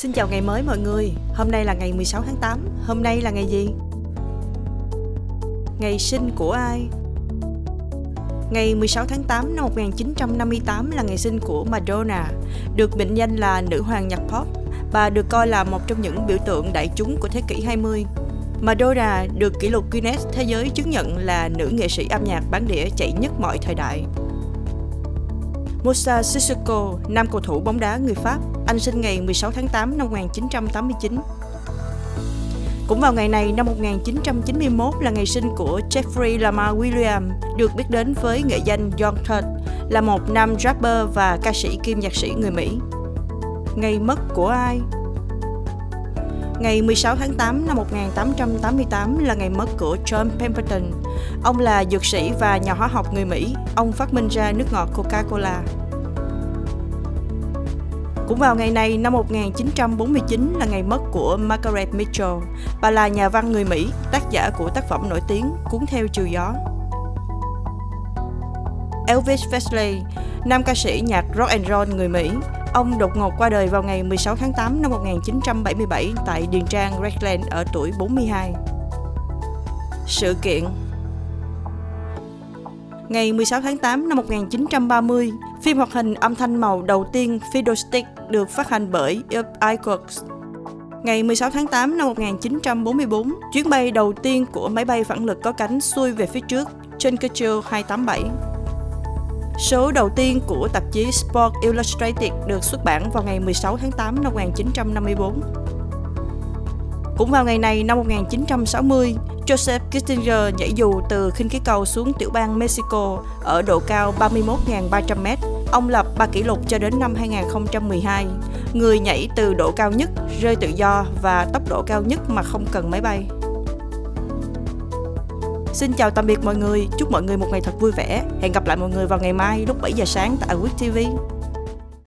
Xin chào ngày mới mọi người. Hôm nay là ngày 16 tháng 8. Hôm nay là ngày gì? Ngày sinh của ai? Ngày 16 tháng 8 năm 1958 là ngày sinh của Madonna, được mệnh danh là nữ hoàng nhạc pop. Bà được coi là một trong những biểu tượng đại chúng của thế kỷ 20. Madonna được kỷ lục Guinness Thế giới chứng nhận là nữ nghệ sĩ âm nhạc bán đĩa chạy nhất mọi thời đại. Moussa Sissoko, nam cầu thủ bóng đá người Pháp, anh sinh ngày 16 tháng 8 năm 1989. Cũng vào ngày này năm 1991 là ngày sinh của Jeffrey Lamar Williams, được biết đến với nghệ danh John Thug, là một nam rapper và ca sĩ kim nhạc sĩ người Mỹ. Ngày mất của ai? Ngày 16 tháng 8 năm 1888 là ngày mất của John Pemberton. Ông là dược sĩ và nhà hóa học người Mỹ. Ông phát minh ra nước ngọt Coca-Cola. Cũng vào ngày này năm 1949 là ngày mất của Margaret Mitchell. Bà là nhà văn người Mỹ, tác giả của tác phẩm nổi tiếng Cuốn theo chiều gió. Elvis Presley, nam ca sĩ nhạc rock and roll người Mỹ, Ông đột ngột qua đời vào ngày 16 tháng 8 năm 1977 tại Điền Trang, Redland ở tuổi 42. Sự kiện Ngày 16 tháng 8 năm 1930, phim hoạt hình âm thanh màu đầu tiên Fiddlestick được phát hành bởi Up Iwerks. Ngày 16 tháng 8 năm 1944, chuyến bay đầu tiên của máy bay phản lực có cánh xuôi về phía trước, Churchill 287. Số đầu tiên của tạp chí Sport Illustrated được xuất bản vào ngày 16 tháng 8 năm 1954. Cũng vào ngày này năm 1960, Joseph Kissinger nhảy dù từ khinh khí cầu xuống tiểu bang Mexico ở độ cao 31.300m. Ông lập 3 kỷ lục cho đến năm 2012. Người nhảy từ độ cao nhất, rơi tự do và tốc độ cao nhất mà không cần máy bay. Xin chào tạm biệt mọi người, chúc mọi người một ngày thật vui vẻ. Hẹn gặp lại mọi người vào ngày mai lúc 7 giờ sáng tại Awit TV.